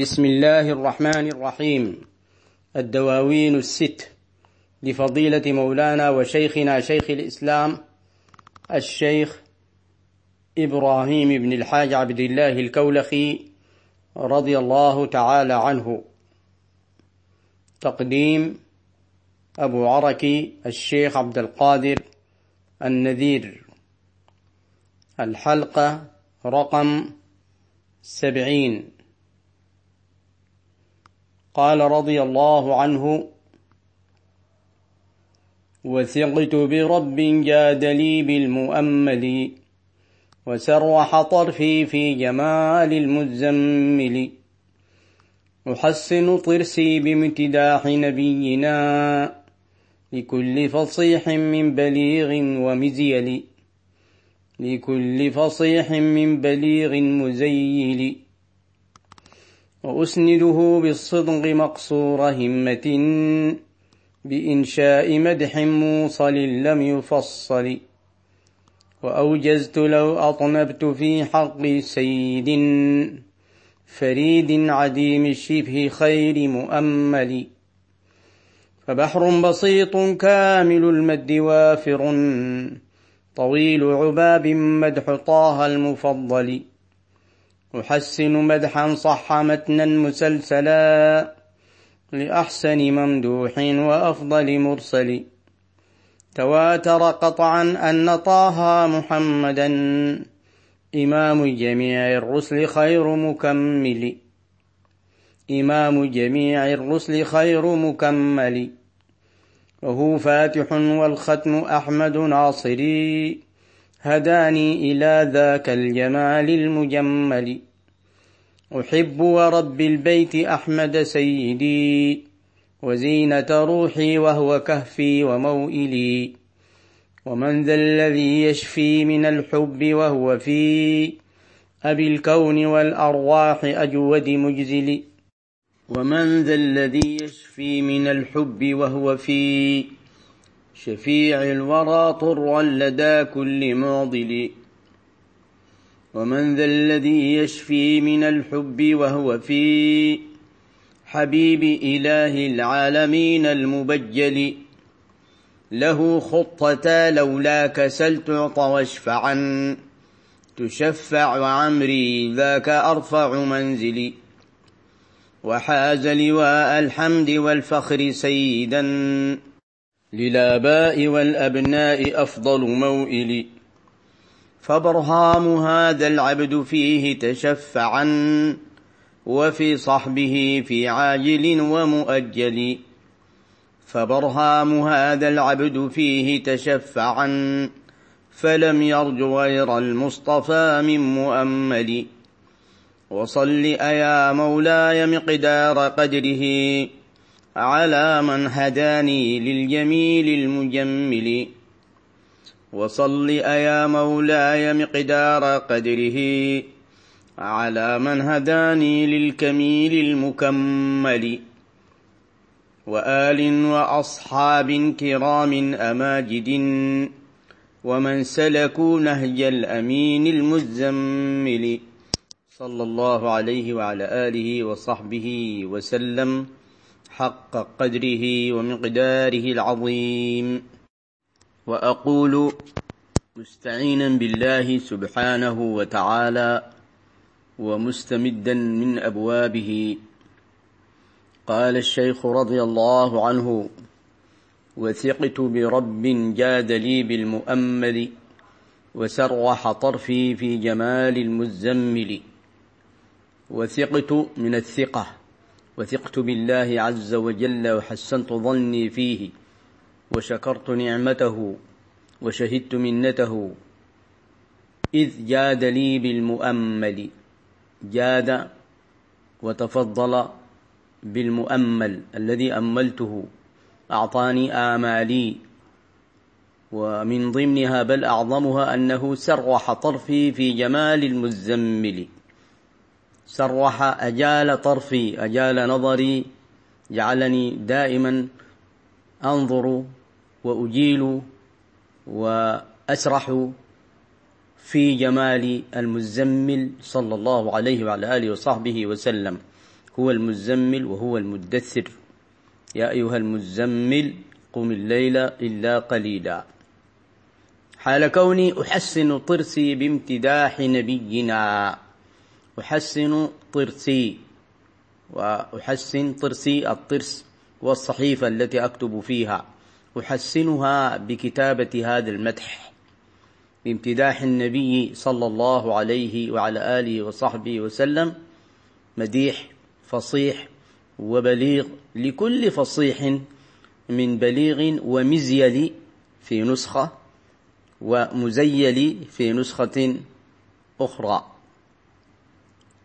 بسم الله الرحمن الرحيم. الدواوين الست لفضيلة مولانا وشيخنا شيخ الإسلام الشيخ إبراهيم بن الحاج عبد الله الكولخي رضي الله تعالى عنه. تقديم أبو عركي الشيخ عبد القادر النذير. الحلقة رقم سبعين. قال رضي الله عنه وثقت برب جاد لي بالمؤمل وسرح طرفي في جمال المزمل. أحسن طرسي بامتداح نبينا لكل فصيح من بليغ ومزيل. لكل فصيح من بليغ مزيل. وأسنده بالصدق مقصور همة بإنشاء مدح موصل لم يفصل. وأوجزت لو أطنبت في حق سيد فريد عديم الشبه خير مؤمل. فبحر بسيط كامل المد وافر طويل عباب مدح طه المفضل. أحسن مدحا صح متنا مسلسلا لأحسن ممدوح وأفضل مرسل. تواتر قطعا أن طه محمدا إمام جميع الرسل خير مكمل. إمام جميع الرسل خير مكمل. وهو فاتح والختم أحمد ناصري. هداني إلى ذاك الجمال المجمل. أحب ورب البيت أحمد سيدي وزينة روحي وهو كهفي وموئلي. ومن ذا الذي يشفي من الحب وهو في أبي الكون والأرواح أجود مجزل ومن ذا الذي يشفي من الحب وهو في شفيع الورى طرا لدى كل معضل. ومن ذا الذي يشفي من الحب وهو في حبيب إله العالمين المبجل. له خطتا لولاك سل تعطى واشفعا تشفع وعمري ذاك أرفع منزلي وحاز لواء الحمد والفخر سيدا. للآباء والأبناء أفضل موئل. فبرهام هذا العبد فيه تشفعا وفي صحبه في عاجل ومؤجل. فبرهام هذا العبد فيه تشفعا فلم يرج غير المصطفى من مؤمل. وصل أيا مولاي مقدار قدره. على من هداني للجميل المجمل. وصل أيا مولاي مقدار قدره على من هداني للكميل المكمل. وآل وأصحاب كرام أماجد. ومن سلكوا نهج الأمين المزمل. صلى الله عليه وعلى آله وصحبه وسلم. حق قدره ومقداره العظيم. وأقول مستعينا بالله سبحانه وتعالى ومستمدا من أبوابه. قال الشيخ رضي الله عنه وثقت برب جاد لي بالمؤمل وسرح طرفي في جمال المزمل. وثقت من الثقة. وثقت بالله عز وجل وحسنت ظني فيه وشكرت نعمته وشهدت منته. إذ جاد لي بالمؤمل جاد وتفضل بالمؤمل الذي أملته أعطاني آمالي. ومن ضمنها بل أعظمها أنه سرح طرفي في جمال المزمل. سرح أجال طرفي أجال نظري جعلني دائما أنظر وأجيل وأسرح في جمال المزمل صلى الله عليه وعلى آله وصحبه وسلم. هو المزمل وهو المدثر. يا أيها المزمل قم الليل إلا قليلا. حال كوني أحسن طرسي بامتداح نبينا. أحسن طرسي وأحسن طرسي الطرس والصحيفة التي أكتب فيها. أحسنها بكتابة هذا المدح بامتداح النبي صلى الله عليه وعلى آله وصحبه وسلم مديح فصيح وبليغ لكل فصيح من بليغ ومزيل في نسخة ومزيل في نسخة أخرى.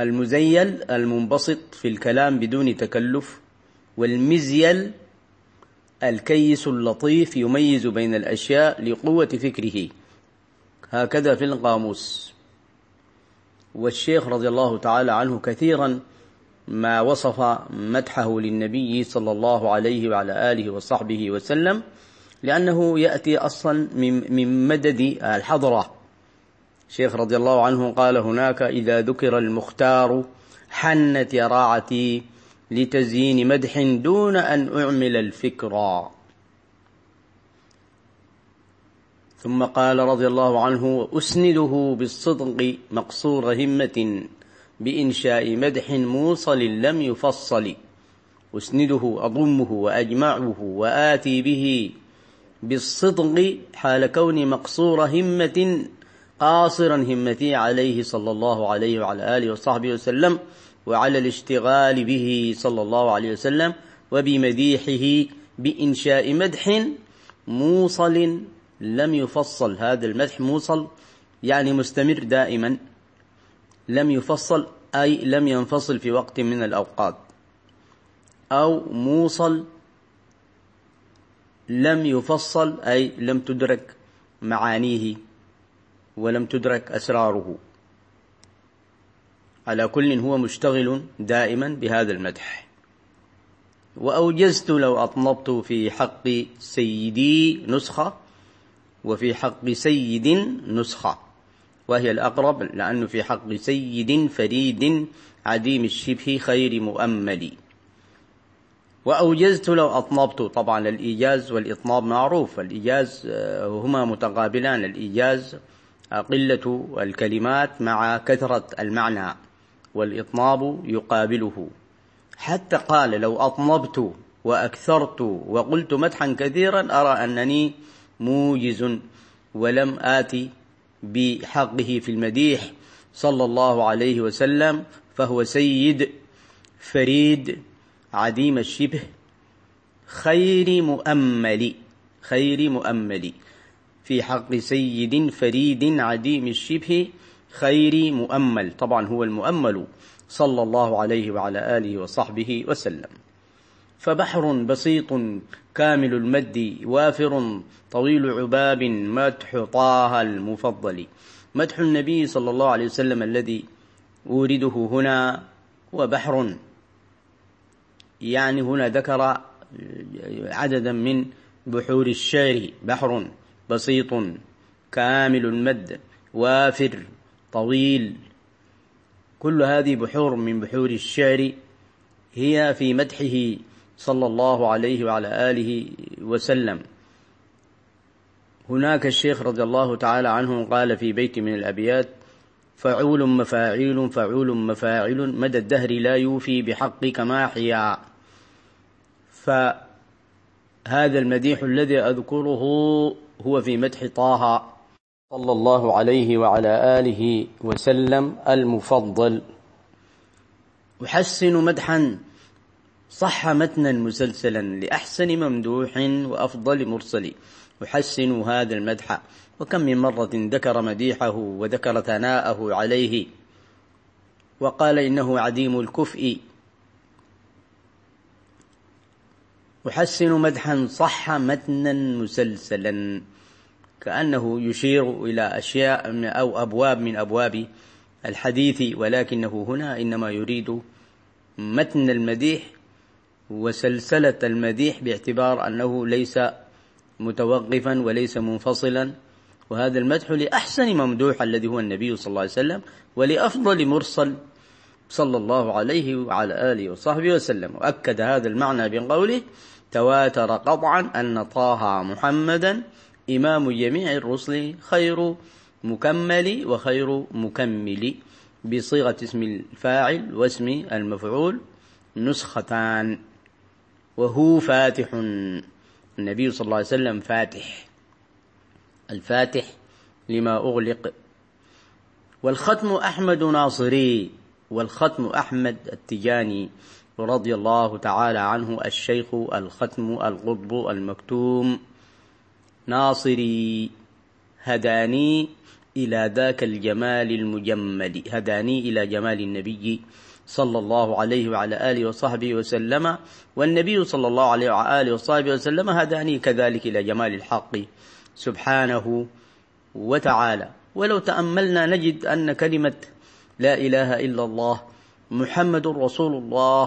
المزيل المنبسط في الكلام بدون تكلف والمزيل الكيس اللطيف يميز بين الأشياء لقوة فكره. هكذا في القاموس. والشيخ رضي الله تعالى عنه كثيرا ما وصف مدحه للنبي صلى الله عليه وعلى آله وصحبه وسلم لأنه يأتي أصلا من مدد الحضرة. شيخ رضي الله عنه قال هناك إذا ذكر المختار حنت يراعتي لتزيين مدح دون أن أعمل الفكرة ثم قال رضي الله عنه أسنده بالصدق مقصور همة بإنشاء مدح موصل لم يفصل. أسنده أضمه وأجمعه وآتي به بالصدق حال كون مقصور همة قاصرا همتي عليه صلى الله عليه وعلى آله وصحبه وسلم وعلى الاشتغال به صلى الله عليه وسلم وبمديحه بإنشاء مدح موصل لم يفصل. هذا المدح موصل يعني مستمر دائما لم يفصل أي لم ينفصل في وقت من الأوقات أو موصل لم يفصل أي لم تدرك معانيه. ولم تدرك أسراره. على كل هو مشتغل دائما بهذا المدح. وأوجزت لو أطنبت في حق سيدي نسخة وفي حق سيد نسخة. وهي الأقرب لأنه في حق سيد فريد عديم الشبه خير مؤمل. وأوجزت لو أطنبت طبعا الإيجاز والإطناب معروف. الإيجاز آه، هما متقابلان. الإيجاز قلة الكلمات مع كثرة المعنى والإطناب يقابله. حتى قال لو أطنبت وأكثرت وقلت مدحا كثيرا أرى أنني موجز ولم آتي بحقه في المديح صلى الله عليه وسلم فهو سيد فريد عديم الشبه خير مؤمل خير مؤمل. في حق سيد فريد عديم الشبه خير مؤمل. طبعا هو المؤمل صلى الله عليه وعلى آله وصحبه وسلم. فبحر بسيط كامل المد وافر طويل عباب مدح طه المفضل. مدح النبي صلى الله عليه وسلم الذي أورده هنا وبحر يعني هنا ذكر عددا من بحور الشعر بحر. بسيط كامل المد وافر طويل. كل هذه بحور من بحور الشعر هي في مدحه صلى الله عليه وعلى آله وسلم. هناك الشيخ رضي الله تعالى عنه قال في بيت من الأبيات فعول مفاعيل فعول مفاعل مدى الدهر لا يوفي بحقك ماحيا فهذا المديح الذي أذكره هو في مدح طه صلى الله عليه وعلى آله وسلم المفضل. أحسن مدحا صح متنا مسلسلا لأحسن ممدوح وأفضل مرسل. أحسن هذا المدح وكم من مرة ذكر مديحه وذكر ثناءه عليه. وقال إنه عديم الكفء. أحسن مدحا صح متنا مسلسلا. كأنه يشير إلى أشياء أو أبواب من أبواب الحديث ولكنه هنا إنما يريد متن المديح وسلسلة المديح باعتبار أنه ليس متوقفا وليس منفصلا. وهذا المدح لأحسن ممدوح الذي هو النبي صلى الله عليه وسلم ولأفضل مرسل صلى الله عليه وعلى آله وصحبه وسلم. وأكد هذا المعنى بقوله تواتر قطعا أن طه محمدا إمام جميع الرسل خير مكمل وخير مكمل بصيغة اسم الفاعل واسم المفعول نسختان. وهو فاتح. النبي صلى الله عليه وسلم فاتح. الفاتح لما أغلق. والختم أحمد ناصري. والختم أحمد التجاني. رضي الله تعالى عنه الشيخ الختم القطب المكتوم. ناصري هداني إلى ذاك الجمال المجمل هداني إلى جمال النبي صلى الله عليه وعلى آله وصحبه وسلم. والنبي صلى الله عليه وعلى آله وصحبه وسلم هداني كذلك إلى جمال الحق سبحانه وتعالى. ولو تأملنا نجد أن كلمة لا إله إلا الله محمد رسول الله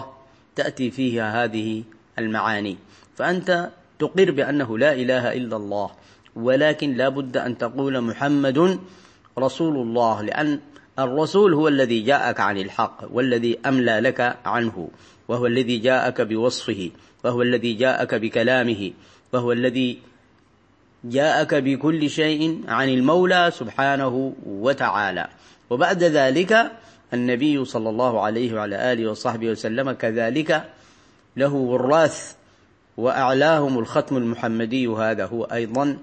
تأتي فيها هذه المعاني. فأنت تقر بأنه لا إله إلا الله ولكن لا بد أن تقول محمد رسول الله لأن الرسول هو الذي جاءك عن الحق والذي أملى لك عنه وهو الذي جاءك بوصفه وهو الذي جاءك بكلامه وهو الذي جاءك بكل شيء عن المولى سبحانه وتعالى. وبعد ذلك النبي صلى الله عليه وعلى آله وصحبه وسلم كذلك له وراث وأعلاهم الختم المحمدي هذا هو أيضا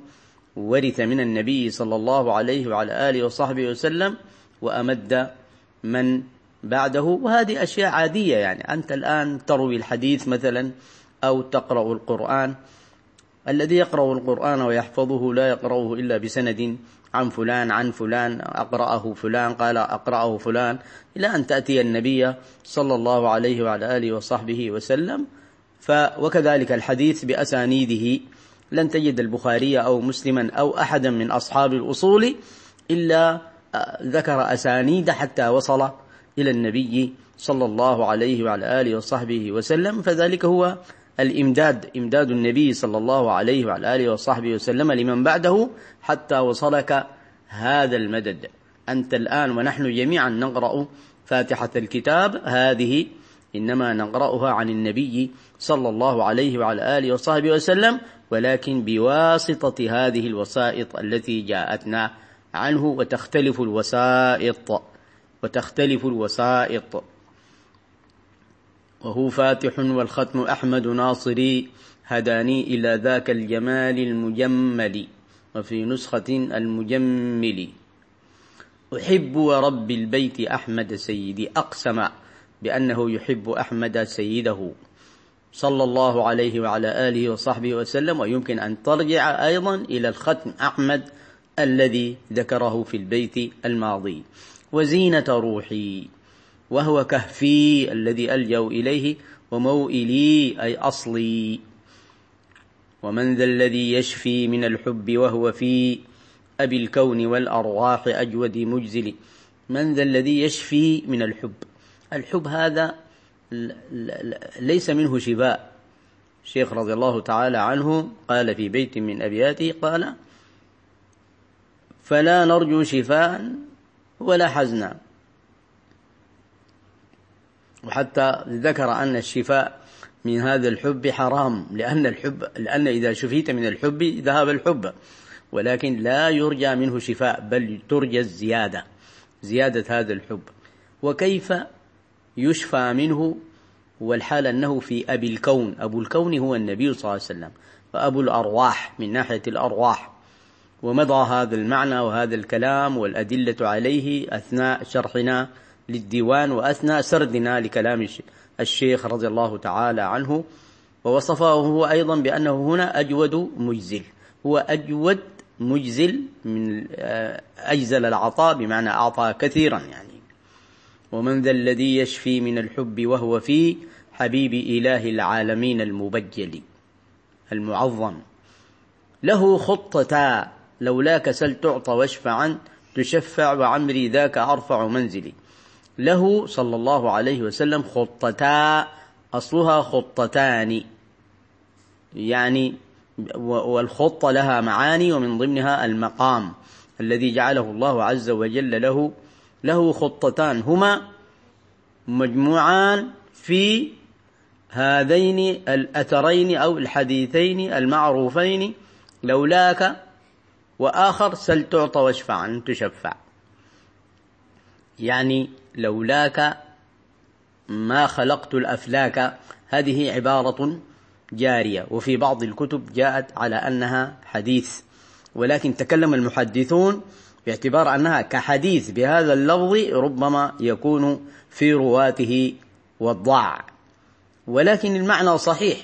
ورث من النبي صلى الله عليه وعلى آله وصحبه وسلم وأمد من بعده. وهذه أشياء عادية يعني. أنت الآن تروي الحديث مثلا أو تقرأ القرآن. الذي يقرأ القرآن ويحفظه لا يقرأه إلا بسند عن فلان عن فلان أقرأه فلان قال أقرأه فلان. إلى أن تأتي النبي صلى الله عليه وعلى آله وصحبه وسلم وكذلك الحديث بأسانيده لن تجد البخاري أو مسلما أو أحدا من أصحاب الأصول إلا ذكر أسانيد حتى وصل إلى النبي صلى الله عليه وعلى آله وصحبه وسلم. فذلك هو الإمداد إمداد النبي صلى الله عليه وعلى آله وصحبه وسلم لمن بعده حتى وصلك هذا المدد. أنت الآن ونحن جميعا نقرأ فاتحة الكتاب. هذه إنما نقرأها عن النبي صلى الله عليه وعلى آله وصحبه وسلم ولكن بواسطة هذه الوسائط التي جاءتنا عنه وتختلف الوسائط وتختلف الوسائط. وهو فاتح والختم أحمد ناصري هداني إلى ذاك الجمال المجمل وفي نسخة المجمل. أحب ورب البيت أحمد سيدي أقسم بأنه يحب أحمد سيده. صلى الله عليه وعلى آله وصحبه وسلم ويمكن أن ترجع أيضا إلى الختم أحمد الذي ذكره في البيت الماضي. وزينة روحي وهو كهفي الذي ألجأ إليه وموئلي أي أصلي. ومن ذا الذي يشفي من الحب وهو في أبي الكون والأرواح أجود مجزل من ذا الذي يشفي من الحب؟ الحب هذا ليس منه شفاء الشيخ رضي الله تعالى عنه قال في بيت من أبياته قال فلا نرجو شفاء ولا حزنا. وحتى ذكر أن الشفاء من هذا الحب حرام لأن الحب لأن إذا شفيت من الحب ذهب الحب. ولكن لا يرجى منه شفاء بل ترجى الزيادة زيادة هذا الحب. وكيف يشفى منه والحال أنه في أبي الكون. أبو الكون هو النبي صلى الله عليه وسلم فأبو الأرواح من ناحية الأرواح. ومضى هذا المعنى وهذا الكلام والأدلة عليه أثناء شرحنا للديوان وأثناء سردنا لكلام الشيخ رضي الله تعالى عنه. ووصفه هو أيضا بأنه هنا أجود مجزل. هو أجود مجزل من آه، أجزل العطاء بمعنى أعطى كثيرا يعني. ومن ذا الذي يشفي من الحب وهو في حبيب إله العالمين المبجل المعظم. له خطتا لولاك سل تعطى واشفعا تشفع وعمري ذاك أرفع منزلي. له صلى الله عليه وسلم خطتا أصلها خطتان. يعني والخطة لها معاني ومن ضمنها المقام الذي جعله الله عز وجل له له خطتان هما مجموعان في هذين الأثرين أو الحديثين المعروفين لولاك وآخر سل تعطى واشفع أن تشفع. يعني لولاك ما خلقت الأفلاك هذه عبارة جارية وفي بعض الكتب جاءت على أنها حديث. ولكن تكلم المحدثون باعتبار أنها كحديث بهذا اللفظ ربما يكون في رواته والضاع. ولكن المعنى صحيح.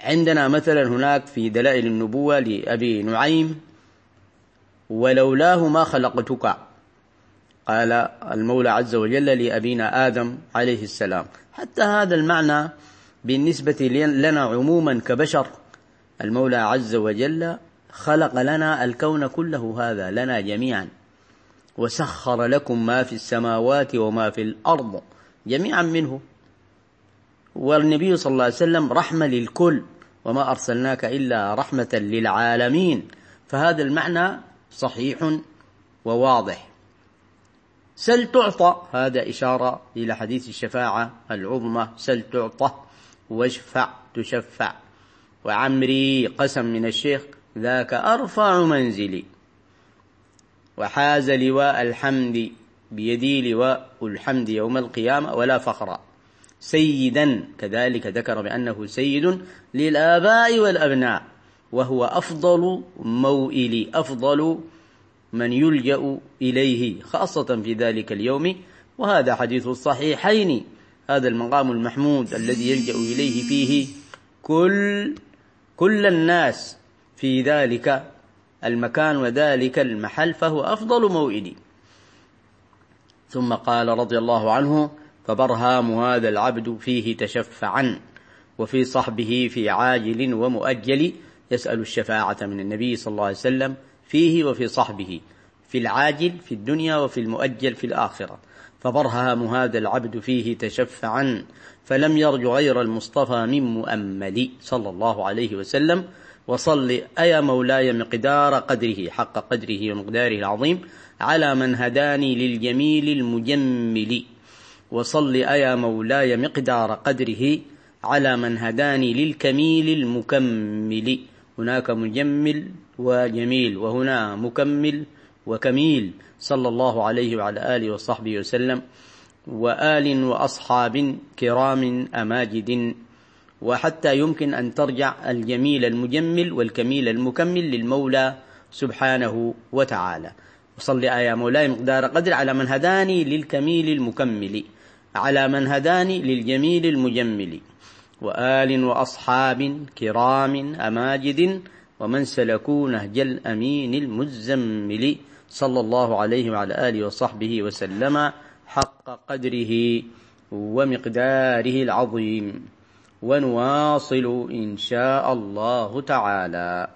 عندنا مثلا هناك في دلائل النبوة لأبي نعيم ولولاه ما خلقتك قال المولى عز وجل لأبينا آدم عليه السلام. حتى هذا المعنى بالنسبة لنا عموما كبشر المولى عز وجل خلق لنا الكون كله هذا لنا جميعا. وسخر لكم ما في السماوات وما في الأرض جميعا منه. والنبي صلى الله عليه وسلم رحمة للكل وما أرسلناك إلا رحمة للعالمين. فهذا المعنى صحيح وواضح. سل تعطى هذا إشارة إلى حديث الشفاعة العظمى. سل تعطى واشفع تشفع. وعمري قسم من الشيخ ذاك أرفع منزلي. وحاز لواء الحمد بيدي لواء الحمد يوم القيامة ولا فخر. سيدا كذلك ذكر بأنه سيد للآباء والأبناء وهو أفضل موئل أفضل من يلجأ إليه خاصة في ذلك اليوم. وهذا حديث الصحيحين هذا المقام المحمود الذي يلجأ إليه فيه كل كل الناس. في ذلك المكان وذلك المحل فهو أفضل موئد ثم قال رضي الله عنه فبرهام هذا العبد فيه تشفعا وفي صحبه في عاجل ومؤجل يسأل الشفاعة من النبي صلى الله عليه وسلم فيه وفي صحبه في العاجل في الدنيا وفي المؤجل في الآخرة. فبرهام هذا العبد فيه تشفعا فلم يرج غير المصطفى من مؤمل صلى الله عليه وسلم وصل أيا مولاي مقدار قدره حق قدره ومقداره العظيم على من هداني للجميل المجمل. وصل أيا مولاي مقدار قدره على من هداني للكميل المكمل. هناك مجمل وجميل وهنا مكمل وكميل. صلى الله عليه وعلى آله وصحبه وسلم. وآل وأصحاب كرام أماجد. وحتى يمكن أن ترجع الجميل المجمل والكميل المكمل للمولى سبحانه وتعالى. وصل آية مولاي مقدار قدر على من هداني للكميل المكمل على من هداني للجميل المجمل. وآل وأصحاب كرام أماجد ومن سلكوا نهج الأمين المزمل. صلى الله عليه وعلى آله وصحبه وسلم حق قدره ومقداره العظيم. ونواصل إن شاء الله تعالى.